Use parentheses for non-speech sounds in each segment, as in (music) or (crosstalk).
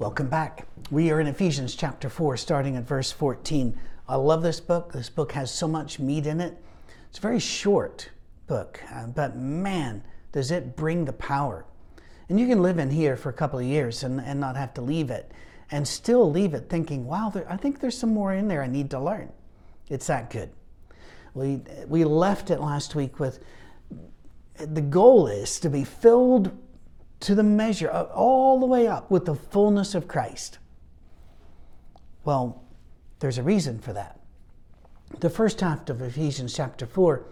Welcome back. We are in Ephesians chapter 4, starting at verse 14. I love this book. This book has so much meat in it. It's a very short book, uh, but man, does it bring the power. And you can live in here for a couple of years and, and not have to leave it, and still leave it thinking, wow, there, I think there's some more in there I need to learn. It's that good. We, we left it last week with the goal is to be filled to the measure, uh, all the way up with the fullness of Christ. Well, there's a reason for that. The first half of Ephesians chapter 4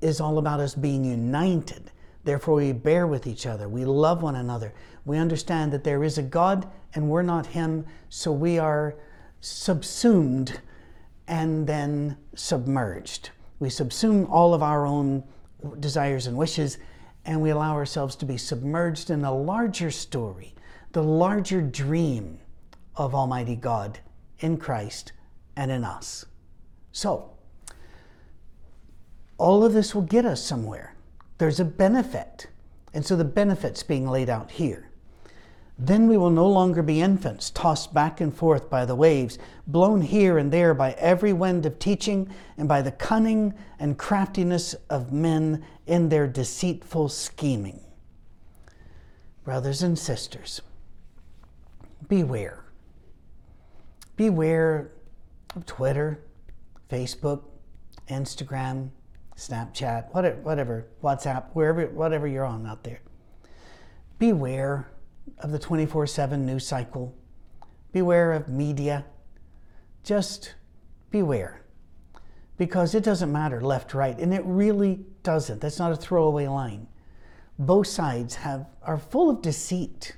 is all about us being united. Therefore, we bear with each other. We love one another. We understand that there is a God and we're not Him, so we are subsumed and then submerged. We subsume all of our own desires and wishes and we allow ourselves to be submerged in a larger story, the larger dream of Almighty God in Christ and in us. So, all of this will get us somewhere. There's a benefit. And so the benefit's being laid out here. Then we will no longer be infants, tossed back and forth by the waves, blown here and there by every wind of teaching, and by the cunning and craftiness of men in their deceitful scheming. Brothers and sisters, beware. Beware of Twitter, Facebook, Instagram, Snapchat, whatever, whatever, WhatsApp, wherever, whatever you're on out there. Beware of the 24 7 news cycle. Beware of media. Just beware. Because it doesn't matter left, right, and it really doesn't. That's not a throwaway line. Both sides have, are full of deceit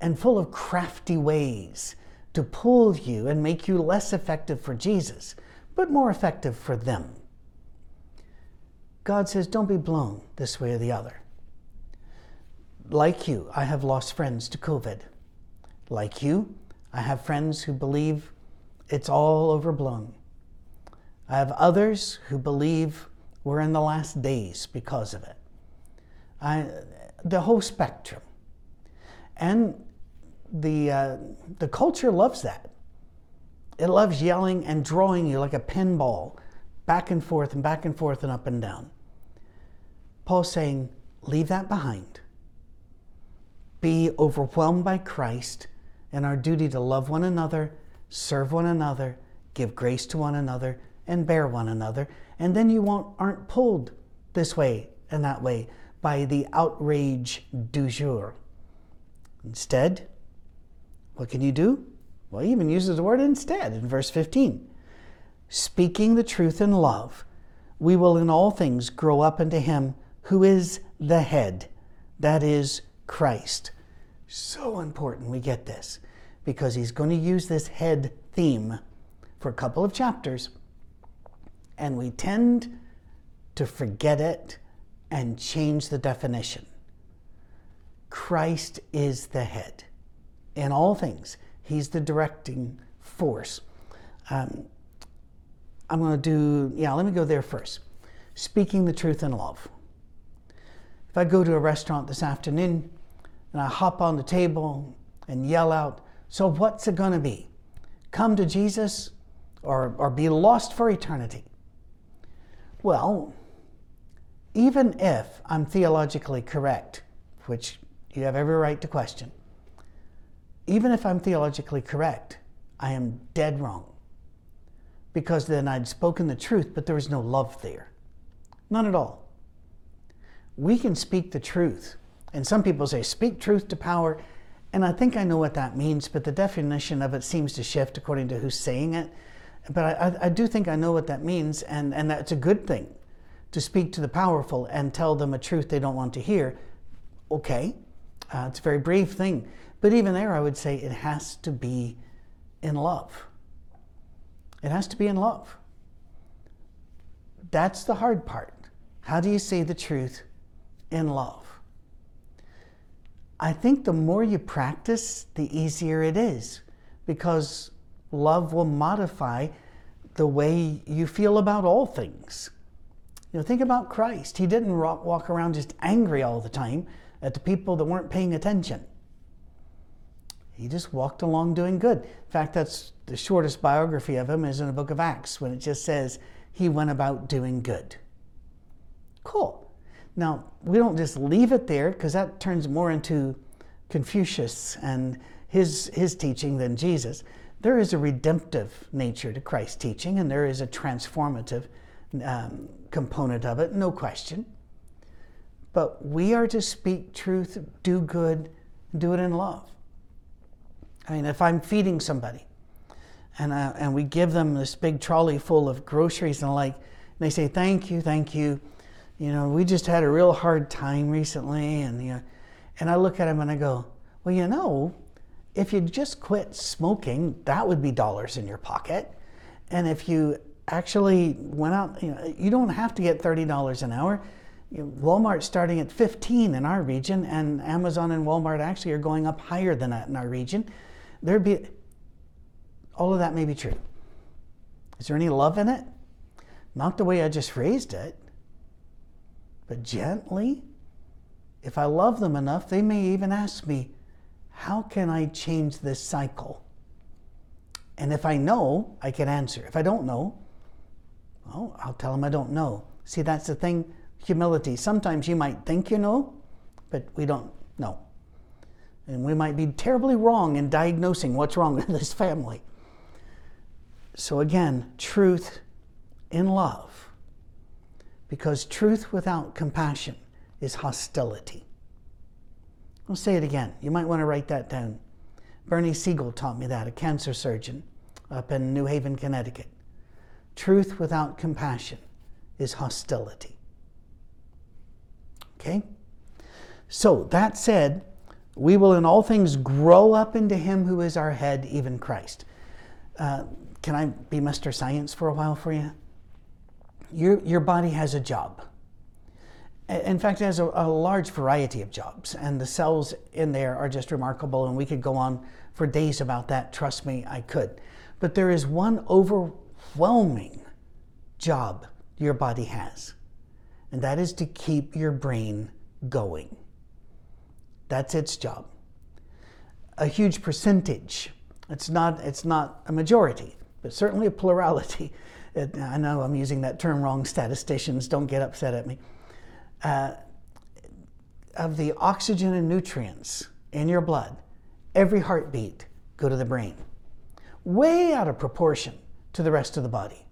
and full of crafty ways to pull you and make you less effective for Jesus, but more effective for them. God says, don't be blown this way or the other. Like you, I have lost friends to COVID. Like you, I have friends who believe it's all overblown. I have others who believe we're in the last days because of it. I, the whole spectrum. And the, uh, the culture loves that. It loves yelling and drawing you like a pinball back and forth and back and forth and up and down. Paul's saying, leave that behind be overwhelmed by Christ and our duty to love one another, serve one another, give grace to one another, and bear one another. And then you won't, aren't pulled this way and that way by the outrage du jour. Instead, what can you do? Well, he even uses the word instead in verse 15. Speaking the truth in love, we will in all things grow up into him who is the head, that is, Christ. So important we get this because he's going to use this head theme for a couple of chapters, and we tend to forget it and change the definition. Christ is the head in all things, He's the directing force. Um, I'm going to do, yeah, let me go there first. Speaking the truth in love. If I go to a restaurant this afternoon and I hop on the table and yell out, So what's it going to be? Come to Jesus or, or be lost for eternity? Well, even if I'm theologically correct, which you have every right to question, even if I'm theologically correct, I am dead wrong. Because then I'd spoken the truth, but there was no love there. None at all. We can speak the truth and some people say, speak truth to power. And I think I know what that means, but the definition of it seems to shift according to who's saying it. But I, I do think I know what that means, and, and that's a good thing to speak to the powerful and tell them a truth they don't want to hear. Okay, uh, it's a very brave thing. But even there, I would say it has to be in love. It has to be in love. That's the hard part. How do you say the truth in love? I think the more you practice, the easier it is because love will modify the way you feel about all things. You know, think about Christ. He didn't walk around just angry all the time at the people that weren't paying attention. He just walked along doing good. In fact, that's the shortest biography of him is in the book of Acts when it just says he went about doing good. Cool. Now, we don't just leave it there because that turns more into Confucius and his, his teaching than Jesus. There is a redemptive nature to Christ's teaching, and there is a transformative um, component of it, no question. But we are to speak truth, do good, do it in love. I mean, if I'm feeding somebody and, uh, and we give them this big trolley full of groceries and like, and they say, thank you, thank you. You know, we just had a real hard time recently. And, you know, and I look at them and I go, well, you know, if you just quit smoking, that would be dollars in your pocket. And if you actually went out, you know, you don't have to get $30 an hour. Walmart's starting at 15 in our region, and Amazon and Walmart actually are going up higher than that in our region. There'd be all of that may be true. Is there any love in it? Not the way I just phrased it, but gently. If I love them enough, they may even ask me, How can I change this cycle? And if I know, I can answer. If I don't know, well, I'll tell them I don't know. See, that's the thing humility. Sometimes you might think you know, but we don't know. And we might be terribly wrong in diagnosing what's wrong (laughs) with this family. So, again, truth in love. Because truth without compassion is hostility. I'll say it again. You might want to write that down. Bernie Siegel taught me that, a cancer surgeon up in New Haven, Connecticut. Truth without compassion is hostility. Okay? So, that said, we will in all things grow up into Him who is our head, even Christ. Uh, can I be Mr. Science for a while for you? Your, your body has a job. In fact, it has a, a large variety of jobs, and the cells in there are just remarkable, and we could go on for days about that. Trust me, I could. But there is one overwhelming job your body has, and that is to keep your brain going. That's its job. A huge percentage. It's not, it's not a majority, but certainly a plurality. It, I know I'm using that term wrong. Statisticians don't get upset at me. Uh, of the oxygen and nutrients in your blood, every heartbeat go to the brain, way out of proportion to the rest of the body.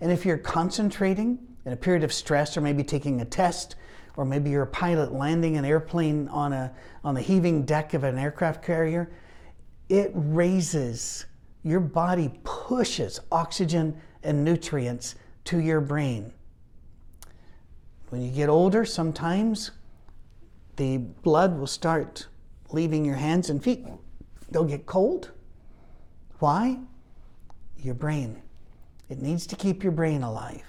And if you're concentrating in a period of stress or maybe taking a test or maybe you're a pilot landing an airplane on, a, on the heaving deck of an aircraft carrier, it raises, your body pushes oxygen and nutrients to your brain. When you get older, sometimes the blood will start leaving your hands and feet. They'll get cold. Why? Your brain. It needs to keep your brain alive.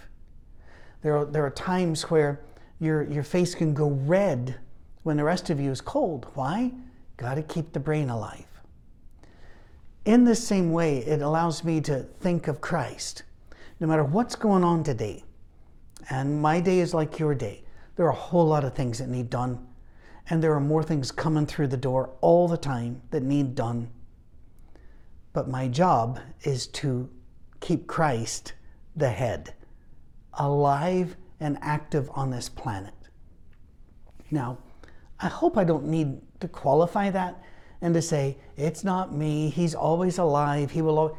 There are, there are times where your, your face can go red when the rest of you is cold. Why? Got to keep the brain alive. In the same way, it allows me to think of Christ. No matter what's going on today, and my day is like your day, there are a whole lot of things that need done. And there are more things coming through the door all the time that need done. But my job is to keep Christ the head alive and active on this planet. Now, I hope I don't need to qualify that and to say, it's not me, he's always alive, he will always.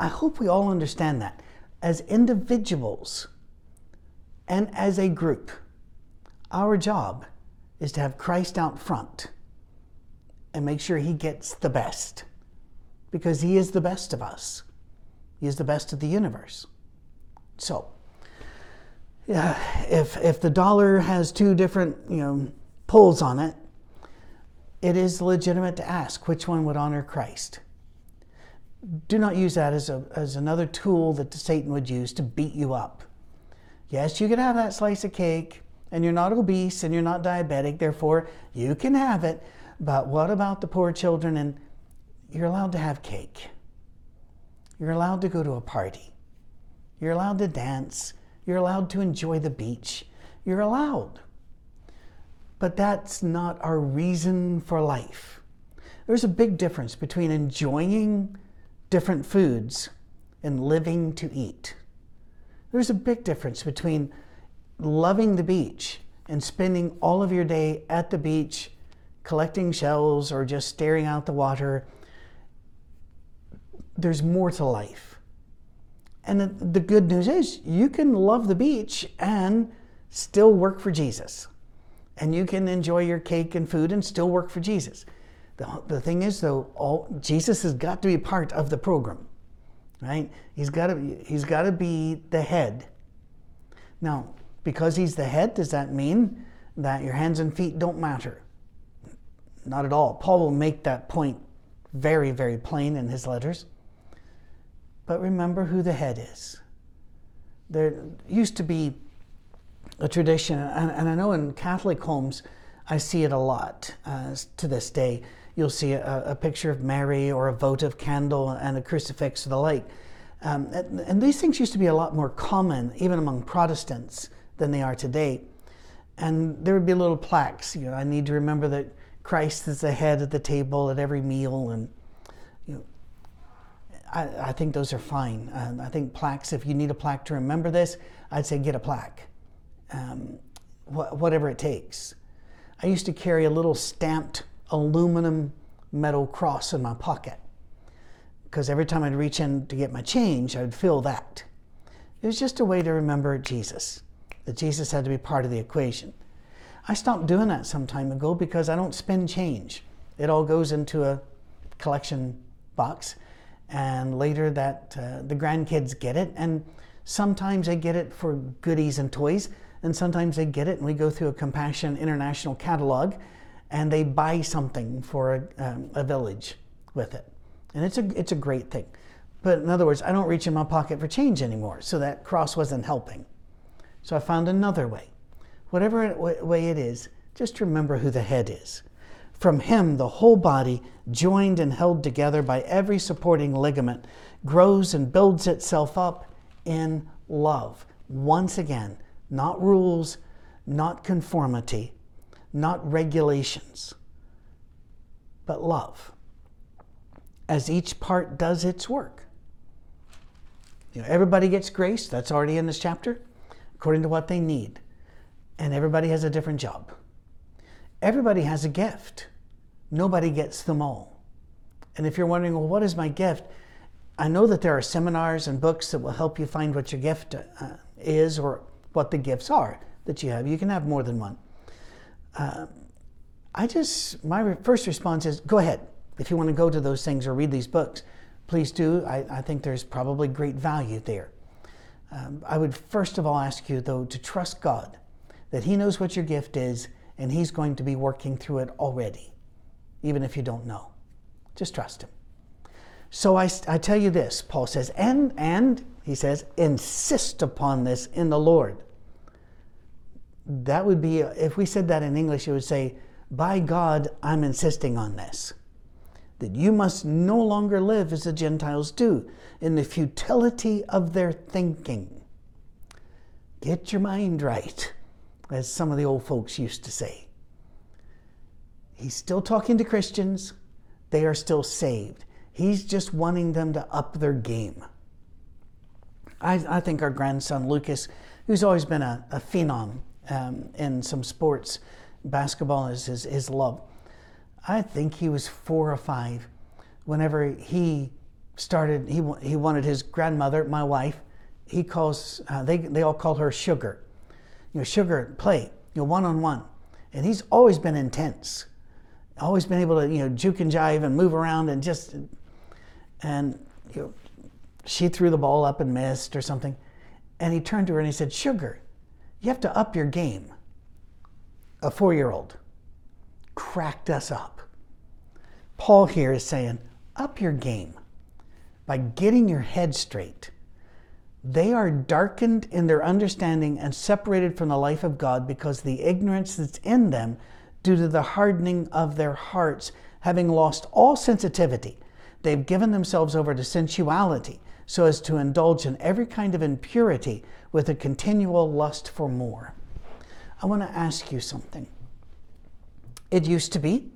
I hope we all understand that. As individuals and as a group, our job is to have Christ out front and make sure he gets the best because he is the best of us. He is the best of the universe. So, yeah, if if the dollar has two different you know poles on it, it is legitimate to ask which one would honor Christ. Do not use that as a as another tool that Satan would use to beat you up. Yes, you can have that slice of cake, and you're not obese and you're not diabetic, therefore you can have it. But what about the poor children? And you're allowed to have cake. You're allowed to go to a party. You're allowed to dance. You're allowed to enjoy the beach. You're allowed. But that's not our reason for life. There's a big difference between enjoying different foods and living to eat. There's a big difference between loving the beach and spending all of your day at the beach collecting shells or just staring out the water. There's more to life. And the good news is you can love the beach and still work for Jesus. And you can enjoy your cake and food and still work for Jesus. The, the thing is, though, all, Jesus has got to be part of the program, right? He's got to he's got to be the head. Now, because he's the head, does that mean that your hands and feet don't matter? Not at all. Paul will make that point very, very plain in his letters. But remember who the head is. There used to be a tradition, and, and I know in Catholic homes, I see it a lot uh, to this day. You'll see a, a, picture of Mary or a votive candle and a crucifix or the like. Um, and, and, these things used to be a lot more common, even among Protestants, than they are today. And there would be little plaques. You know, I need to remember that Christ is the head at the table at every meal, and you know, I, I think those are fine. Uh, I think plaques. If you need a plaque to remember this, I'd say get a plaque, um, wh- whatever it takes. I used to carry a little stamped aluminum metal cross in my pocket because every time I'd reach in to get my change, I'd feel that. It was just a way to remember Jesus, that Jesus had to be part of the equation. I stopped doing that some time ago because I don't spend change. It all goes into a collection box, and later that uh, the grandkids get it, and sometimes they get it for goodies and toys, and sometimes they get it and we go through a Compassion International catalog, and they buy something for a, um, a village with it, and it's a it's a great thing. But in other words, I don't reach in my pocket for change anymore, so that cross wasn't helping. So I found another way whatever way it is, just remember who the head is. From him, the whole body, joined and held together by every supporting ligament, grows and builds itself up in love. Once again, not rules, not conformity, not regulations, but love. As each part does its work. You know, everybody gets grace, that's already in this chapter, according to what they need and everybody has a different job. Everybody has a gift. Nobody gets them all. And if you're wondering, well, what is my gift? I know that there are seminars and books that will help you find what your gift uh, is or what the gifts are that you have. You can have more than one. Uh, I just, my first response is go ahead. If you want to go to those things or read these books, please do. I, I think there's probably great value there. Um, I would first of all ask you, though, to trust God that He knows what your gift is and He's going to be working through it already, even if you don't know. Just trust Him. So I, I tell you this, Paul says, and, and, he says, insist upon this in the Lord. That would be, if we said that in English, it would say, by God, I'm insisting on this. That you must no longer live as the Gentiles do, in the futility of their thinking. Get your mind right as some of the old folks used to say. He's still talking to Christians, they are still saved. He's just wanting them to up their game. I, I think our grandson Lucas, who's always been a, a phenom um, in some sports, basketball is his, his love. I think he was four or five whenever he started, he, he wanted his grandmother, my wife, he calls, uh, they, they all call her Sugar you know, sugar play, you know, one on one. And he's always been intense, always been able to, you know, juke and jive and move around and just, and, you know, she threw the ball up and missed or something. And he turned to her and he said, Sugar, you have to up your game. A four year old cracked us up. Paul here is saying, up your game by getting your head straight they are darkened in their understanding and separated from the life of God because the ignorance that's in them due to the hardening of their hearts, having lost all sensitivity. They've given themselves over to sensuality so as to indulge in every kind of impurity with a continual lust for more. I want to ask you something. It used to be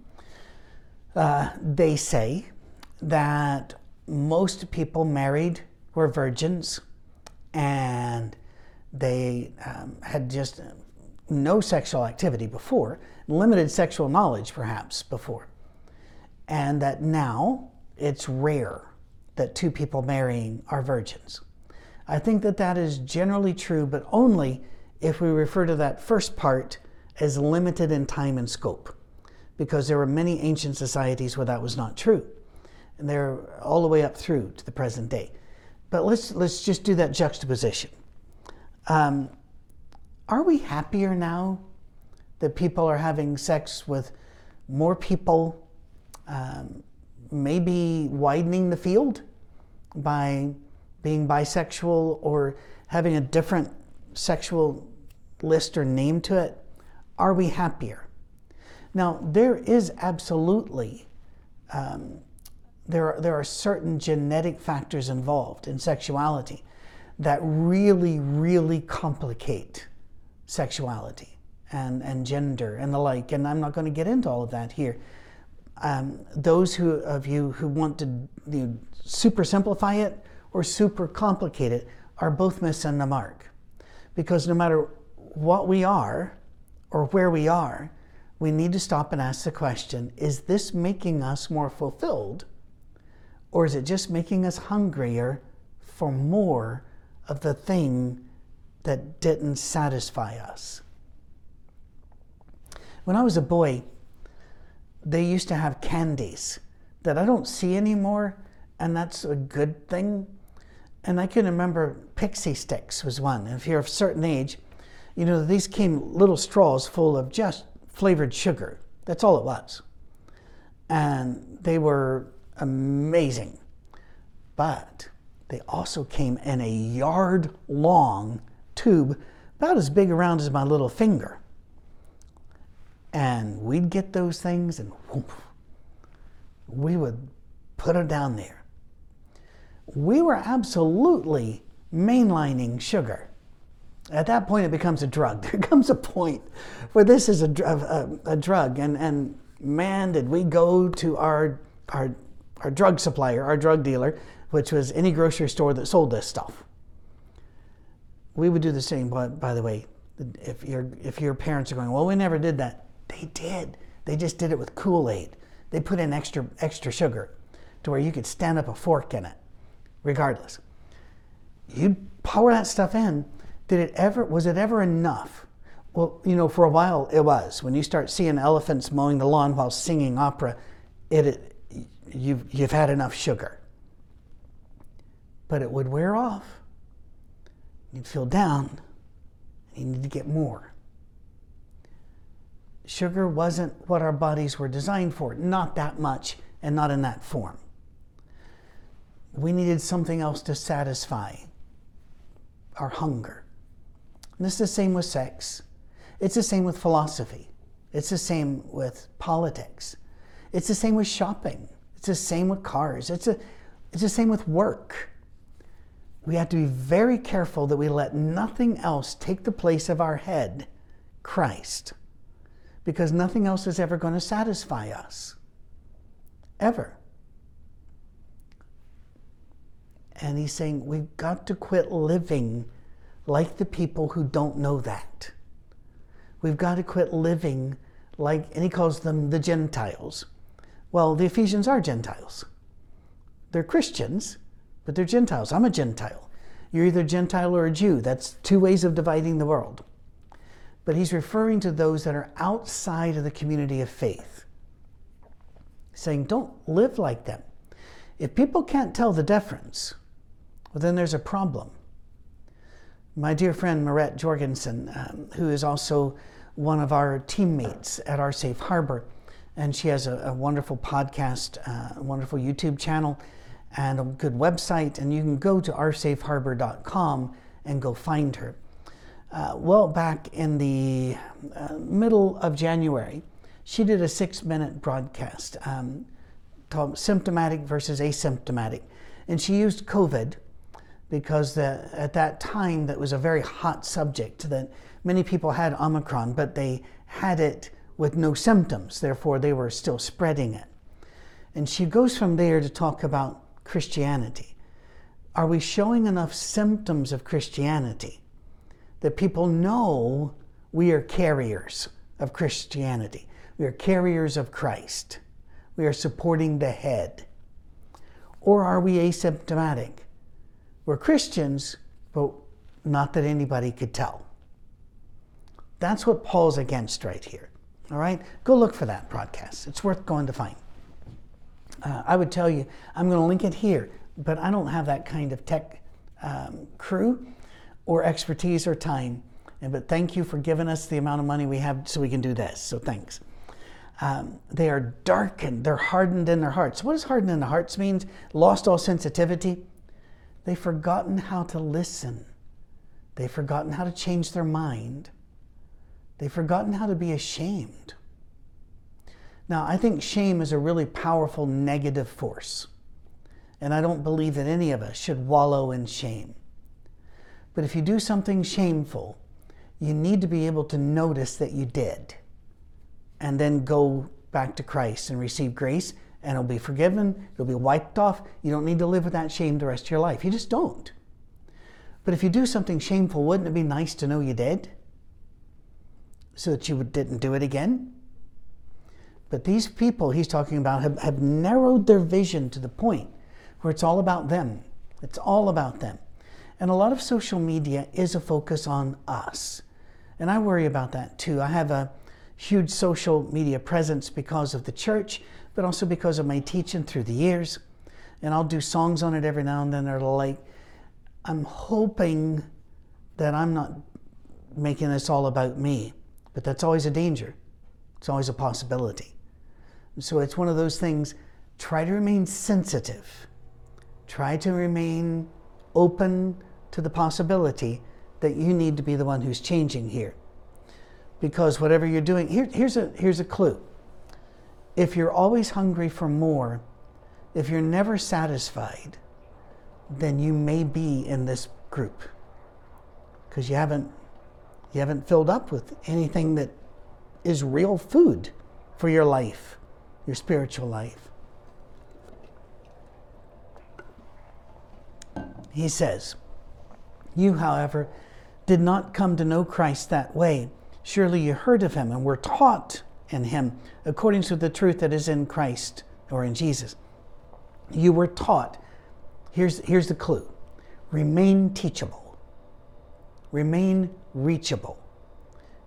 Uh, they say that most people married were virgins and they um, had just no sexual activity before, limited sexual knowledge perhaps before, and that now it's rare that two people marrying are virgins. I think that that is generally true, but only if we refer to that first part as limited in time and scope, because there were many ancient societies where that was not true, and they're all the way up through to the present day. But let's let's just do that juxtaposition. Um, are we happier now that people are having sex with more people, um, maybe widening the field by being bisexual or having a different sexual list or name to it? Are we happier? Now, there is absolutely, um, there, are, there are certain genetic factors involved in sexuality that really, really complicate sexuality and, and gender and the like. And I'm not going to get into all of that here. Um, those who, of you who want to you know, super simplify it or super complicated are both missing the mark. Because no matter what we are or where we are, we need to stop and ask the question is this making us more fulfilled? Or is it just making us hungrier for more of the thing that didn't satisfy us. When I was a boy, they used to have candies that I don't see anymore, and that's a good thing. And I can remember Pixy Stix was one. If you're of a certain age, you know, these came little straws full of just flavored sugar. That's all it was. And they were amazing. But they also came in a yard long tube, about as big around as my little finger. And we'd get those things and whoop, we would put them down there. We were absolutely mainlining sugar. At that point, it becomes a drug. (laughs) There comes a point where this is a, a, a drug, and, and man, did we go to our, our, our drug supplier, our drug dealer, which was any grocery store that sold this stuff. We would do the same, but by the way, if your if your parents are going, well, we never did that. They did. They just did it with Kool-Aid. They put in extra extra sugar to where you could stand up a fork in it, regardless. You power that stuff in. Did it ever was it ever enough? Well, you know, for a while it was. When you start seeing elephants mowing the lawn while singing opera, it, it you've you've had enough sugar but it would wear off. You'd feel down, and you need to get more. Sugar wasn't what our bodies were designed for, not that much and not in that form. We needed something else to satisfy our hunger. And it's the same with sex. It's the same with philosophy. It's the same with politics. It's the same with shopping. It's the same with cars. It's, a, it's the same with work we have to be very careful that we let nothing else take the place of our head, Christ, because nothing else is ever going to satisfy us. Ever. And he's saying we've got to quit living like the people who don't know that. We've got to quit living like, and he calls them the Gentiles. Well, the Ephesians are Gentiles. They're Christians, but they're Gentiles. I'm a Gentile. You're either Gentile or a Jew. That's two ways of dividing the world. But he's referring to those that are outside of the community of faith, saying, don't live like them. If people can't tell the difference, well, then there's a problem. My dear friend Marette Jorgensen, um, who is also one of our teammates at our Safe Harbor, and she has a, a wonderful podcast, uh, a wonderful YouTube channel and a good website, and you can go to oursafeharbor.com and go find her. Uh, well, back in the uh, middle of January, she did a six minute broadcast um, called Symptomatic versus Asymptomatic. And she used COVID because the, at that time that was a very hot subject that many people had Omicron, but they had it with no symptoms, therefore they were still spreading it. And she goes from there to talk about Christianity. Are we showing enough symptoms of Christianity that people know we are carriers of Christianity? We are carriers of Christ. We are supporting the head. Or are we asymptomatic? We're Christians, but not that anybody could tell. That's what Paul's against right here. All right? Go look for that broadcast. It's worth going to find. Uh, I would tell you, I'm going to link it here, but I don't have that kind of tech um, crew or expertise or time. And, but thank you for giving us the amount of money we have so we can do this. So thanks. Um, they are darkened, they're hardened in their hearts. What does hardened in the hearts mean? Lost all sensitivity. They've forgotten how to listen. They've forgotten how to change their mind. They've forgotten how to be ashamed. Now, I think shame is a really powerful negative force. And I don't believe that any of us should wallow in shame. But if you do something shameful, you need to be able to notice that you did and then go back to Christ and receive grace and it'll be forgiven, it'll be wiped off. You don't need to live with that shame the rest of your life. You just don't. But if you do something shameful, wouldn't it be nice to know you did? So that you didn't do it again? But these people he's talking about have, have narrowed their vision to the point where it's all about them. It's all about them. And a lot of social media is a focus on us. And I worry about that too. I have a huge social media presence because of the church, but also because of my teaching through the years. And I'll do songs on it every now and then that are like, I'm hoping that I'm not making this all about me, but that's always a danger. It's always a possibility. So it's one of those things, try to remain sensitive. Try to remain open to the possibility that you need to be the one who's changing here. Because whatever you're doing, here, here's, a, here's a clue. If you're always hungry for more, if you're never satisfied, then you may be in this group because you haven't you haven't filled up with anything that is real food for your life, your spiritual life. He says, You, however, did not come to know Christ that way. Surely you heard of him and were taught in him according to the truth that is in Christ or in Jesus. You were taught. Here's, here's the clue remain teachable, remain reachable,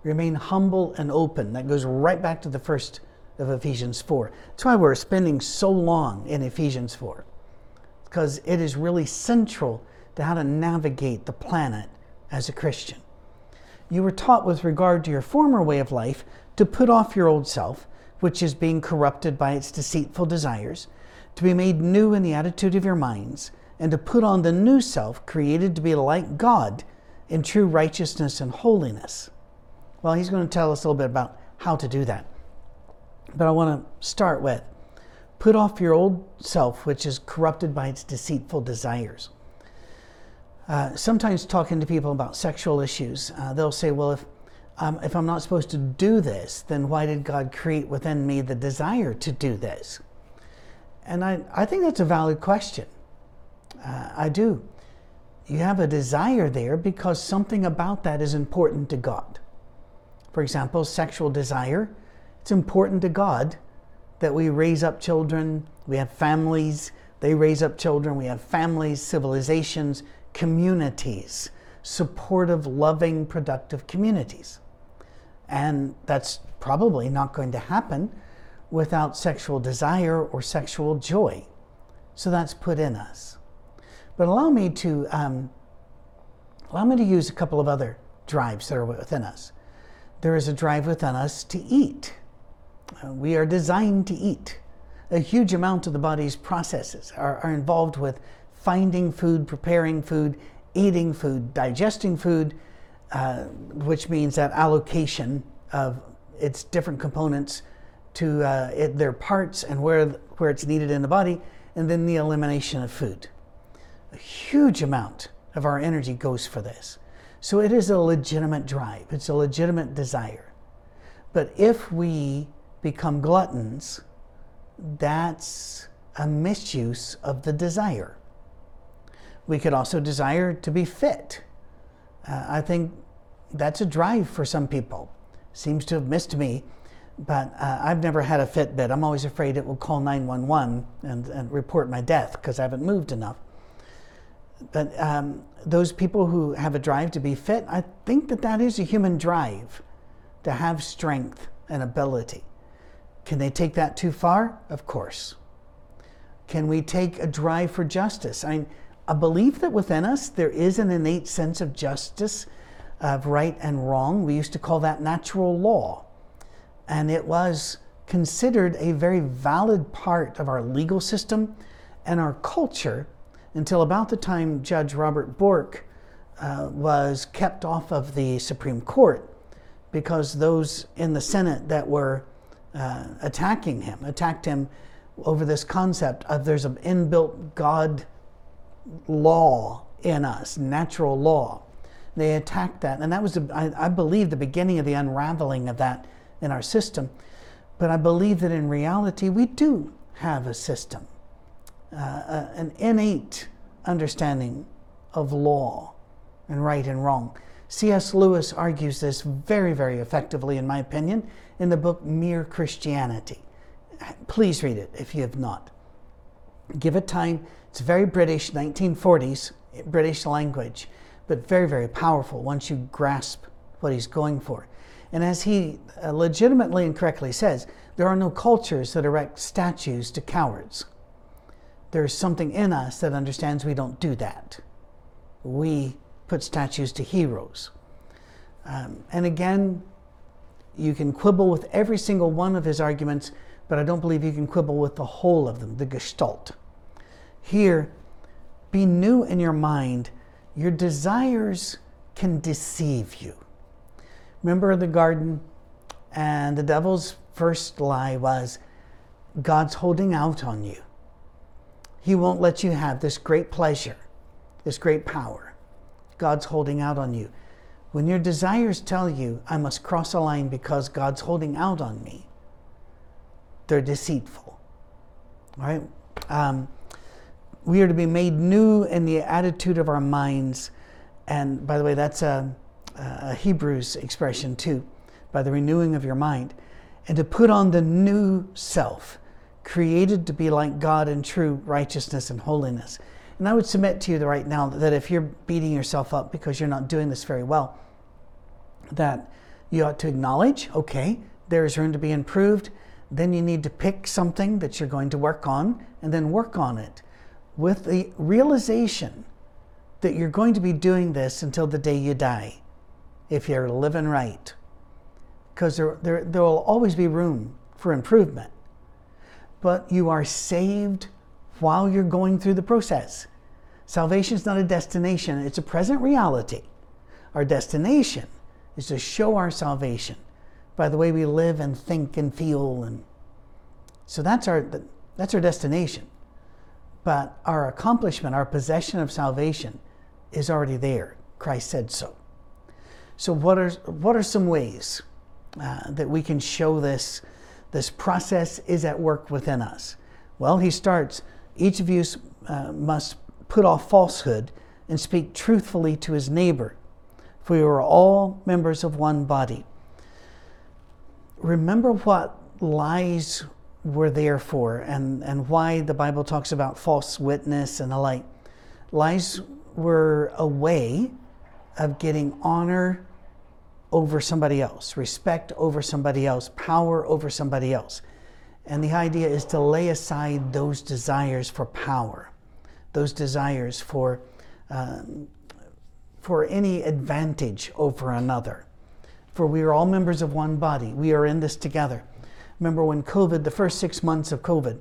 remain humble and open. That goes right back to the first of Ephesians 4. That's why we're spending so long in Ephesians 4, because it is really central to how to navigate the planet as a Christian. You were taught with regard to your former way of life to put off your old self, which is being corrupted by its deceitful desires, to be made new in the attitude of your minds, and to put on the new self, created to be like God in true righteousness and holiness. Well, he's going to tell us a little bit about how to do that. But I want to start with put off your old self, which is corrupted by its deceitful desires. Uh, sometimes talking to people about sexual issues, uh, they'll say, well, if, um, if I'm not supposed to do this, then why did God create within me the desire to do this? And I, I think that's a valid question. Uh, I do. You have a desire there because something about that is important to God. For example, sexual desire. It's important to God that we raise up children, we have families, they raise up children, we have families, civilizations, communities, supportive, loving, productive communities. And that's probably not going to happen without sexual desire or sexual joy. So that's put in us. But allow me to um, allow me to use a couple of other drives that are within us. There is a drive within us to eat. Uh, we are designed to eat. A huge amount of the body's processes are, are involved with finding food, preparing food, eating food, digesting food, uh, which means that allocation of its different components to uh, it, their parts and where, where it's needed in the body, and then the elimination of food. A huge amount of our energy goes for this. So it is a legitimate drive, it's a legitimate desire. But if we become gluttons, that's a misuse of the desire. We could also desire to be fit. Uh, I think that's a drive for some people. Seems to have missed me, but uh, I've never had a Fitbit. I'm always afraid it will call 911 and, report my death because I haven't moved enough. But um, those people who have a drive to be fit, I think that that is a human drive to have strength and ability. Can they take that too far? Of course. Can we take a drive for justice? I mean, I belief that within us there is an innate sense of justice, of right and wrong. We used to call that natural law. And it was considered a very valid part of our legal system and our culture until about the time Judge Robert Bork uh, was kept off of the Supreme Court because those in the Senate that were uh, attacking him attacked him over this concept of there's an inbuilt God law in us, natural law. They attacked that, and that was, I, believe, the beginning of the unraveling of that in our system. But I believe that in reality, we do have a system, uh, uh an innate understanding of law and right and wrong. C.S. Lewis argues this very, very effectively, in my opinion, in the book Mere Christianity. Please read it if you have not. Give it time. It's very British, 1940s, British language, but very, very powerful once you grasp what he's going for. And as he uh, legitimately and correctly says, there are no cultures that erect statues to cowards. There's something in us that understands we don't do that. We put statues to heroes. Um, and again, you can quibble with every single one of his arguments, but I don't believe you can quibble with the whole of them, the gestalt. Here, be new in your mind. Your desires can deceive you. Remember the garden? And the devil's first lie was God's holding out on you. He won't let you have this great pleasure, this great power. God's holding out on you. When your desires tell you, I must cross a line because God's holding out on me, they're deceitful. Right? Um, we are to be made new in the attitude of our minds. And by the way, that's a, a Hebrews expression too, by the renewing of your mind. And to put on the new self, created to be like God in true righteousness and holiness. And I would submit to you right now that if you're beating yourself up because you're not doing this very well, that you ought to acknowledge, okay, there's room to be improved. Then you need to pick something that you're going to work on and then work on it with the realization that you're going to be doing this until the day you die if you're living right. Because there, there, there will always be room for improvement but you are saved while you're going through the process. Salvation is not a destination, it's a present reality. Our destination is to show our salvation by the way we live and think and feel and so that's our that's our destination. But our accomplishment, our possession of salvation is already there. Christ said so. So what are what are some ways uh, that we can show this this process is at work within us? Well, he starts each of you uh, must put off falsehood and speak truthfully to his neighbor, for we are all members of one body. Remember what lies were there for and, and why the Bible talks about false witness and the like. Lies were a way of getting honor over somebody else, respect over somebody else, power over somebody else. And the idea is to lay aside those desires for power, those desires for, um, for any advantage over another. For we are all members of one body. We are in this together. Remember when COVID, the first six months of COVID,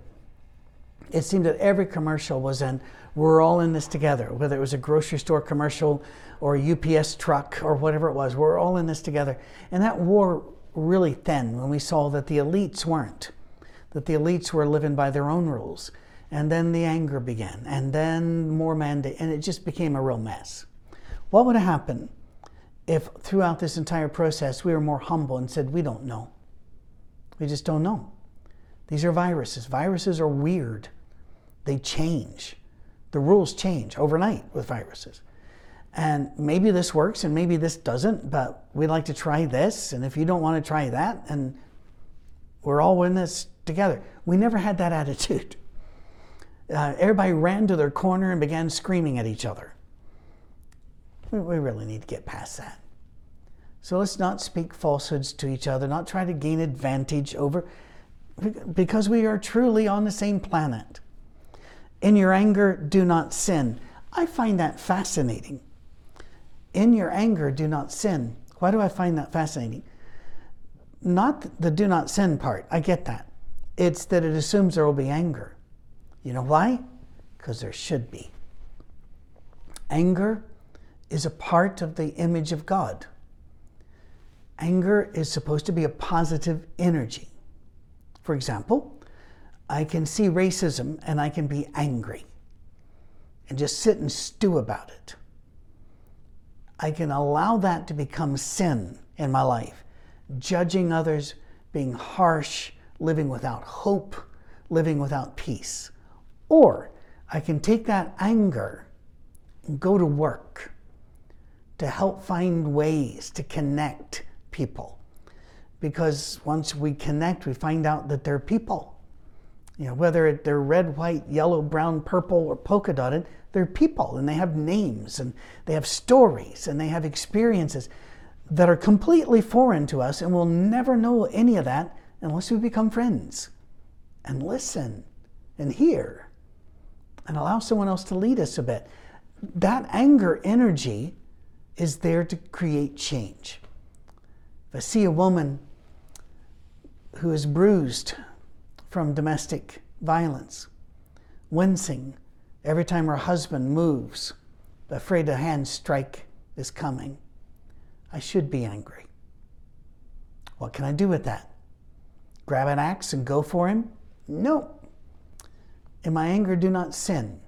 it seemed that every commercial was in, we're all in this together, whether it was a grocery store commercial or a UPS truck or whatever it was. We're all in this together. And that wore really thin when we saw that the elites weren't, that the elites were living by their own rules. And then the anger began, and then more mandate, and it just became a real mess. What would have happened if throughout this entire process we were more humble and said, We don't know? We just don't know. These are viruses. Viruses are weird, they change. The rules change overnight with viruses. And maybe this works and maybe this doesn't, but we'd like to try this. And if you don't want to try that, and we're all in this together. We never had that (laughs) attitude. Uh, everybody ran to their corner and began screaming at each other. We, we really need to get past that. So let's not speak falsehoods to each other, not try to gain advantage over, because we are truly on the same planet. In your anger, do not sin. I find that fascinating. In your anger, do not sin. Why do I find that fascinating? Not the do not sin part, I get that. It's that it assumes there will be anger. You know why? Because there should be. Anger is a part of the image of God. Anger is supposed to be a positive energy. For example, I can see racism and I can be angry and just sit and stew about it. I can allow that to become sin in my life, judging others, being harsh, living without hope, living without peace. Or I can take that anger and go to work to help find ways to connect people. Because once we connect, we find out that they're people. You know, whether they're red, white, yellow, brown, purple, or polka dotted, they're people and they have names and they have stories and they have experiences that are completely foreign to us, and we'll never know any of that unless we become friends and listen and hear and allow someone else to lead us a bit. That anger energy is there to create change. If I see a woman who is bruised from domestic violence, wincing every time her husband moves, afraid a hand strike is coming, I should be angry. What can I do with that? Grab an axe and go for him? No. In my anger, do not sin.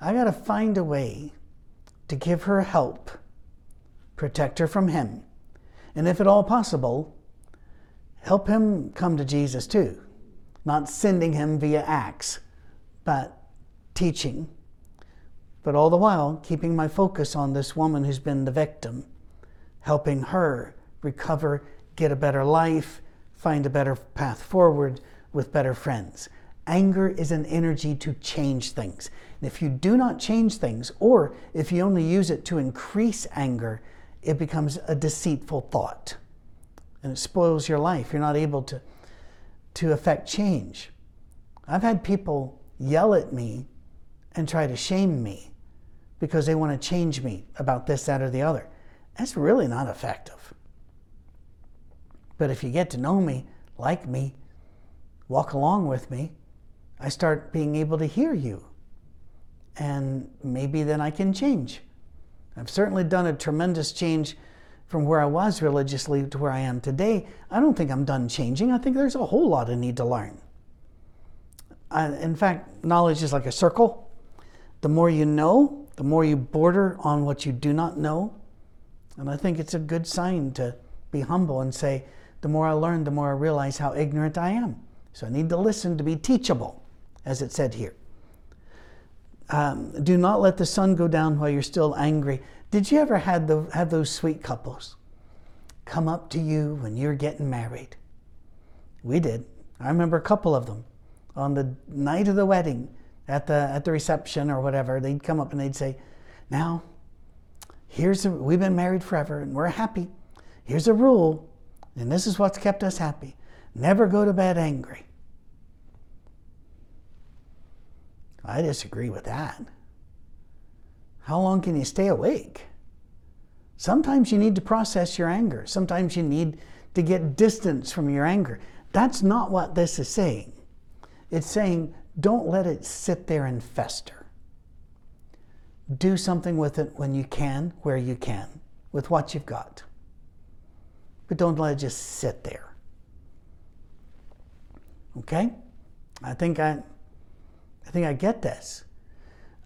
I got to find a way to give her help, protect her from him, and if at all possible, help him come to Jesus too. Not sending him via axe, but teaching. But all the while, keeping my focus on this woman who's been the victim helping her recover, get a better life, find a better path forward with better friends. Anger is an energy to change things. And if you do not change things, or if you only use it to increase anger, it becomes a deceitful thought. And it spoils your life. You're not able to, to affect change. I've had people yell at me and try to shame me because they want to change me about this, that, or the other that's really not effective. But if you get to know me, like me, walk along with me, I start being able to hear you. And maybe then I can change. I've certainly done a tremendous change from where I was religiously to where I am today. I don't think I'm done changing. I think there's a whole lot I need to learn. I, in fact, knowledge is like a circle. The more you know, the more you border on what you do not know, and I think it's a good sign to be humble and say, the more I learn, the more I realize how ignorant I am. So I need to listen to be teachable, as it said here. Um, do not let the sun go down while you're still angry. Did you ever have, the, have those sweet couples come up to you when you're getting married? We did. I remember a couple of them on the night of the wedding at the, at the reception or whatever. They'd come up and they'd say, Now, here's a, we've been married forever and we're happy. Here's a rule, and this is what's kept us happy. Never go to bed angry. I disagree with that. How long can you stay awake? Sometimes you need to process your anger. Sometimes you need to get distance from your anger. That's not what this is saying. It's saying don't let it sit there and fester do something with it when you can, where you can, with what you've got. But don't let it just sit there. Okay? I think I, I think I get this.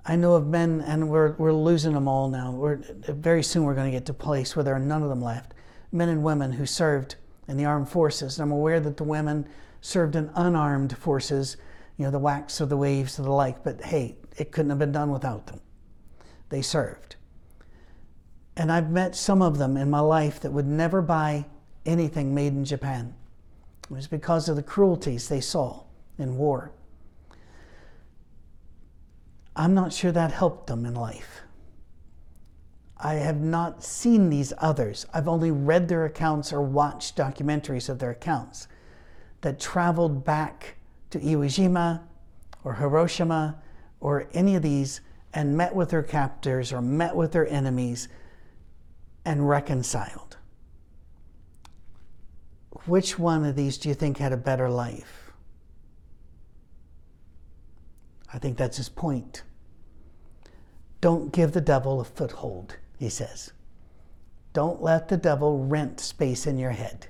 I know of men, and we're, we're losing them all now. We're, very soon we're going to get to a place where there are none of them left. Men and women who served in the armed forces. And I'm aware that the women served in unarmed forces, you know, the WACs or the waves or the like, but hey, it couldn't have been done without them. They served. And I've met some of them in my life that would never buy anything made in Japan. It was because of the cruelties they saw in war. I'm not sure that helped them in life. I have not seen these others. I've only read their accounts or watched documentaries of their accounts that traveled back to Iwo Jima or Hiroshima or any of these and met with their captors or met with their enemies and reconciled. Which one of these do you think had a better life? I think that's his point. Don't give the devil a foothold he says. Don't let the devil rent space in your head.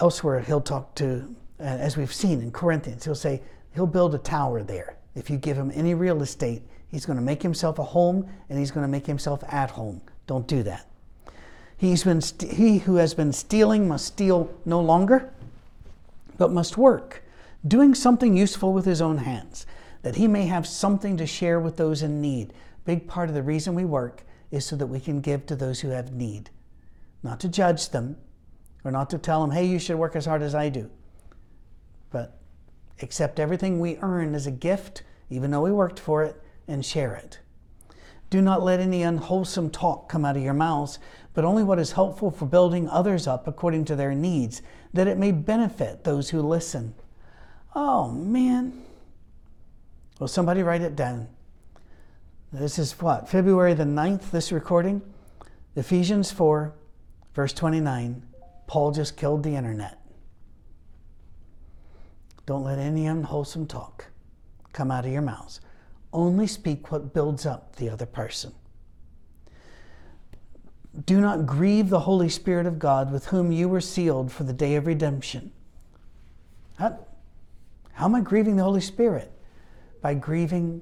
Elsewhere, he'll talk to, as we've seen in Corinthians, he'll say, he'll build a tower there. If you give him any real estate, he's going to make himself a home and he's going to make himself at home. Don't do that. He's been st- he who has been stealing must steal no longer, but must work, doing something useful with his own hands, that he may have something to share with those in need big part of the reason we work is so that we can give to those who have need, not to judge them or not to tell them, hey, you should work as hard as I do, but accept everything we earn as a gift, even though we worked for it, and share it. Do not let any unwholesome talk come out of your mouths, but only what is helpful for building others up according to their needs, that it may benefit those who listen. Oh, man. Well, somebody write it down. This is what? February the 9th, this recording? Ephesians 4, verse 29. Paul just killed the internet. Don't let any unwholesome talk come out of your mouths. Only speak what builds up the other person. Do not grieve the Holy Spirit of God with whom you were sealed for the day of redemption. How, how am I grieving the Holy Spirit? By grieving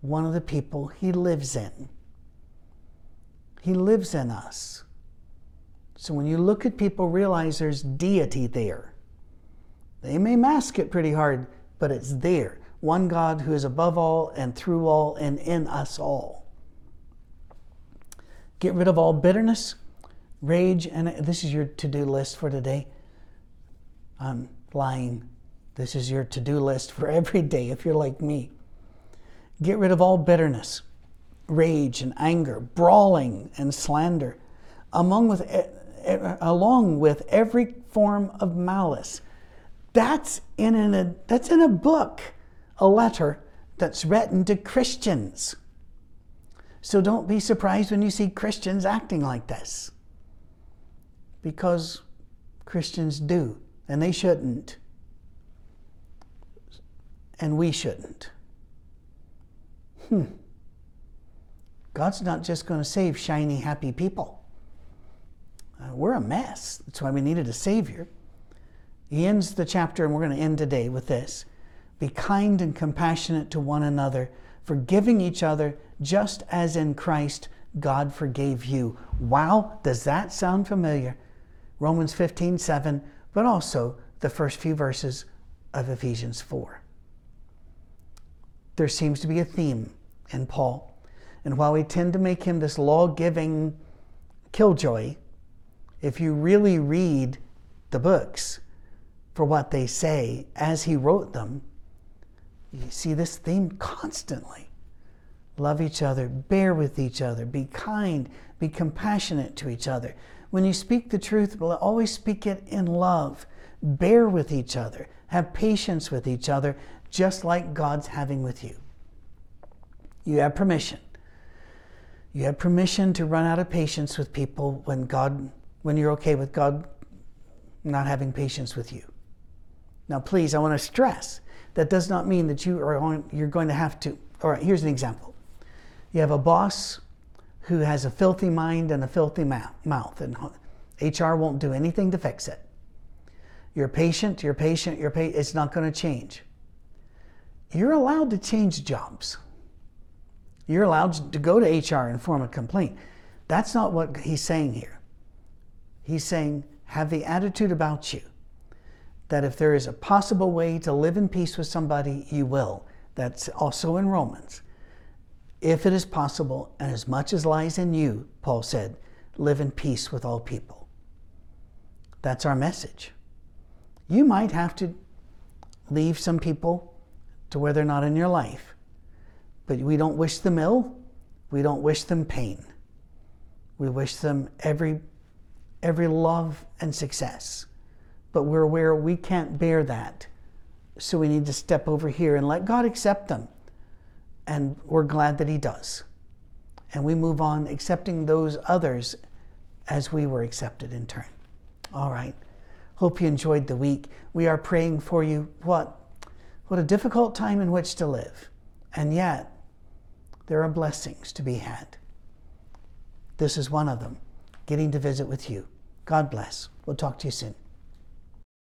one of the people he lives in. He lives in us. So when you look at people, realize there's deity there. They may mask it pretty hard, but it's there. One God who is above all and through all and in us all. Get rid of all bitterness, rage, and this is your to do list for today. I'm lying. This is your to do list for (laughs) every day if you're like me. Get rid of all bitterness, rage, and anger, brawling and slander, among with, eh, eh, along with every form of malice. That's in, a, that's in a book, a letter that's written to Christians. So don't be surprised when you see Christians acting like this. Because Christians do, and they shouldn't. And we shouldn't hmm, God's not just going to save shiny, happy people. Uh, we're a mess. That's why we needed a Savior. He ends the chapter, and we're going to end today with this Be kind and compassionate to one another, forgiving each other, just as in Christ God forgave you. Wow, does that sound familiar? Romans 15 7, but also the first few verses of Ephesians 4. There seems to be a theme and Paul. And while we tend to make him this law giving killjoy, if you really read the books for what they say as he wrote them, you see this theme constantly. Love each other, bear with each other, be kind, be compassionate to each other. When you speak the truth, always speak it in love. Bear with each other, have patience with each other, just like God's having with you. You have permission. You have permission to run out of patience with people when God when you're okay with God not having patience with you. Now please, I want to stress that does not mean that you are on, you're going to have to all right, here's an example. You have a boss who has a filthy mind and a filthy mouth and HR won't do anything to fix it. You're patient, you're patient, you're patient, it's not going to change. You're allowed to change jobs. You're allowed to go to HR and form a complaint. That's not what he's saying here. He's saying, have the attitude about you. that if there is a possible way to live in peace with somebody, you will. That's also in Romans. If it is possible, and as much as lies in you, Paul said, live in peace with all people. That's our message. You might have to leave some people to where they're not in your life, but we don't wish them ill. We don't wish them pain. We wish them every, every love and success. But we're aware we can't bear that. So we need to step over here and let God accept them. And we're glad that He does. And we move on accepting those others as we were accepted in turn. All right. Hope you enjoyed the week. We are praying for you. What? What a difficult time in which to live. And yet, there are blessings to be had. This is one of them, getting to visit with you. God bless. We'll talk to you soon.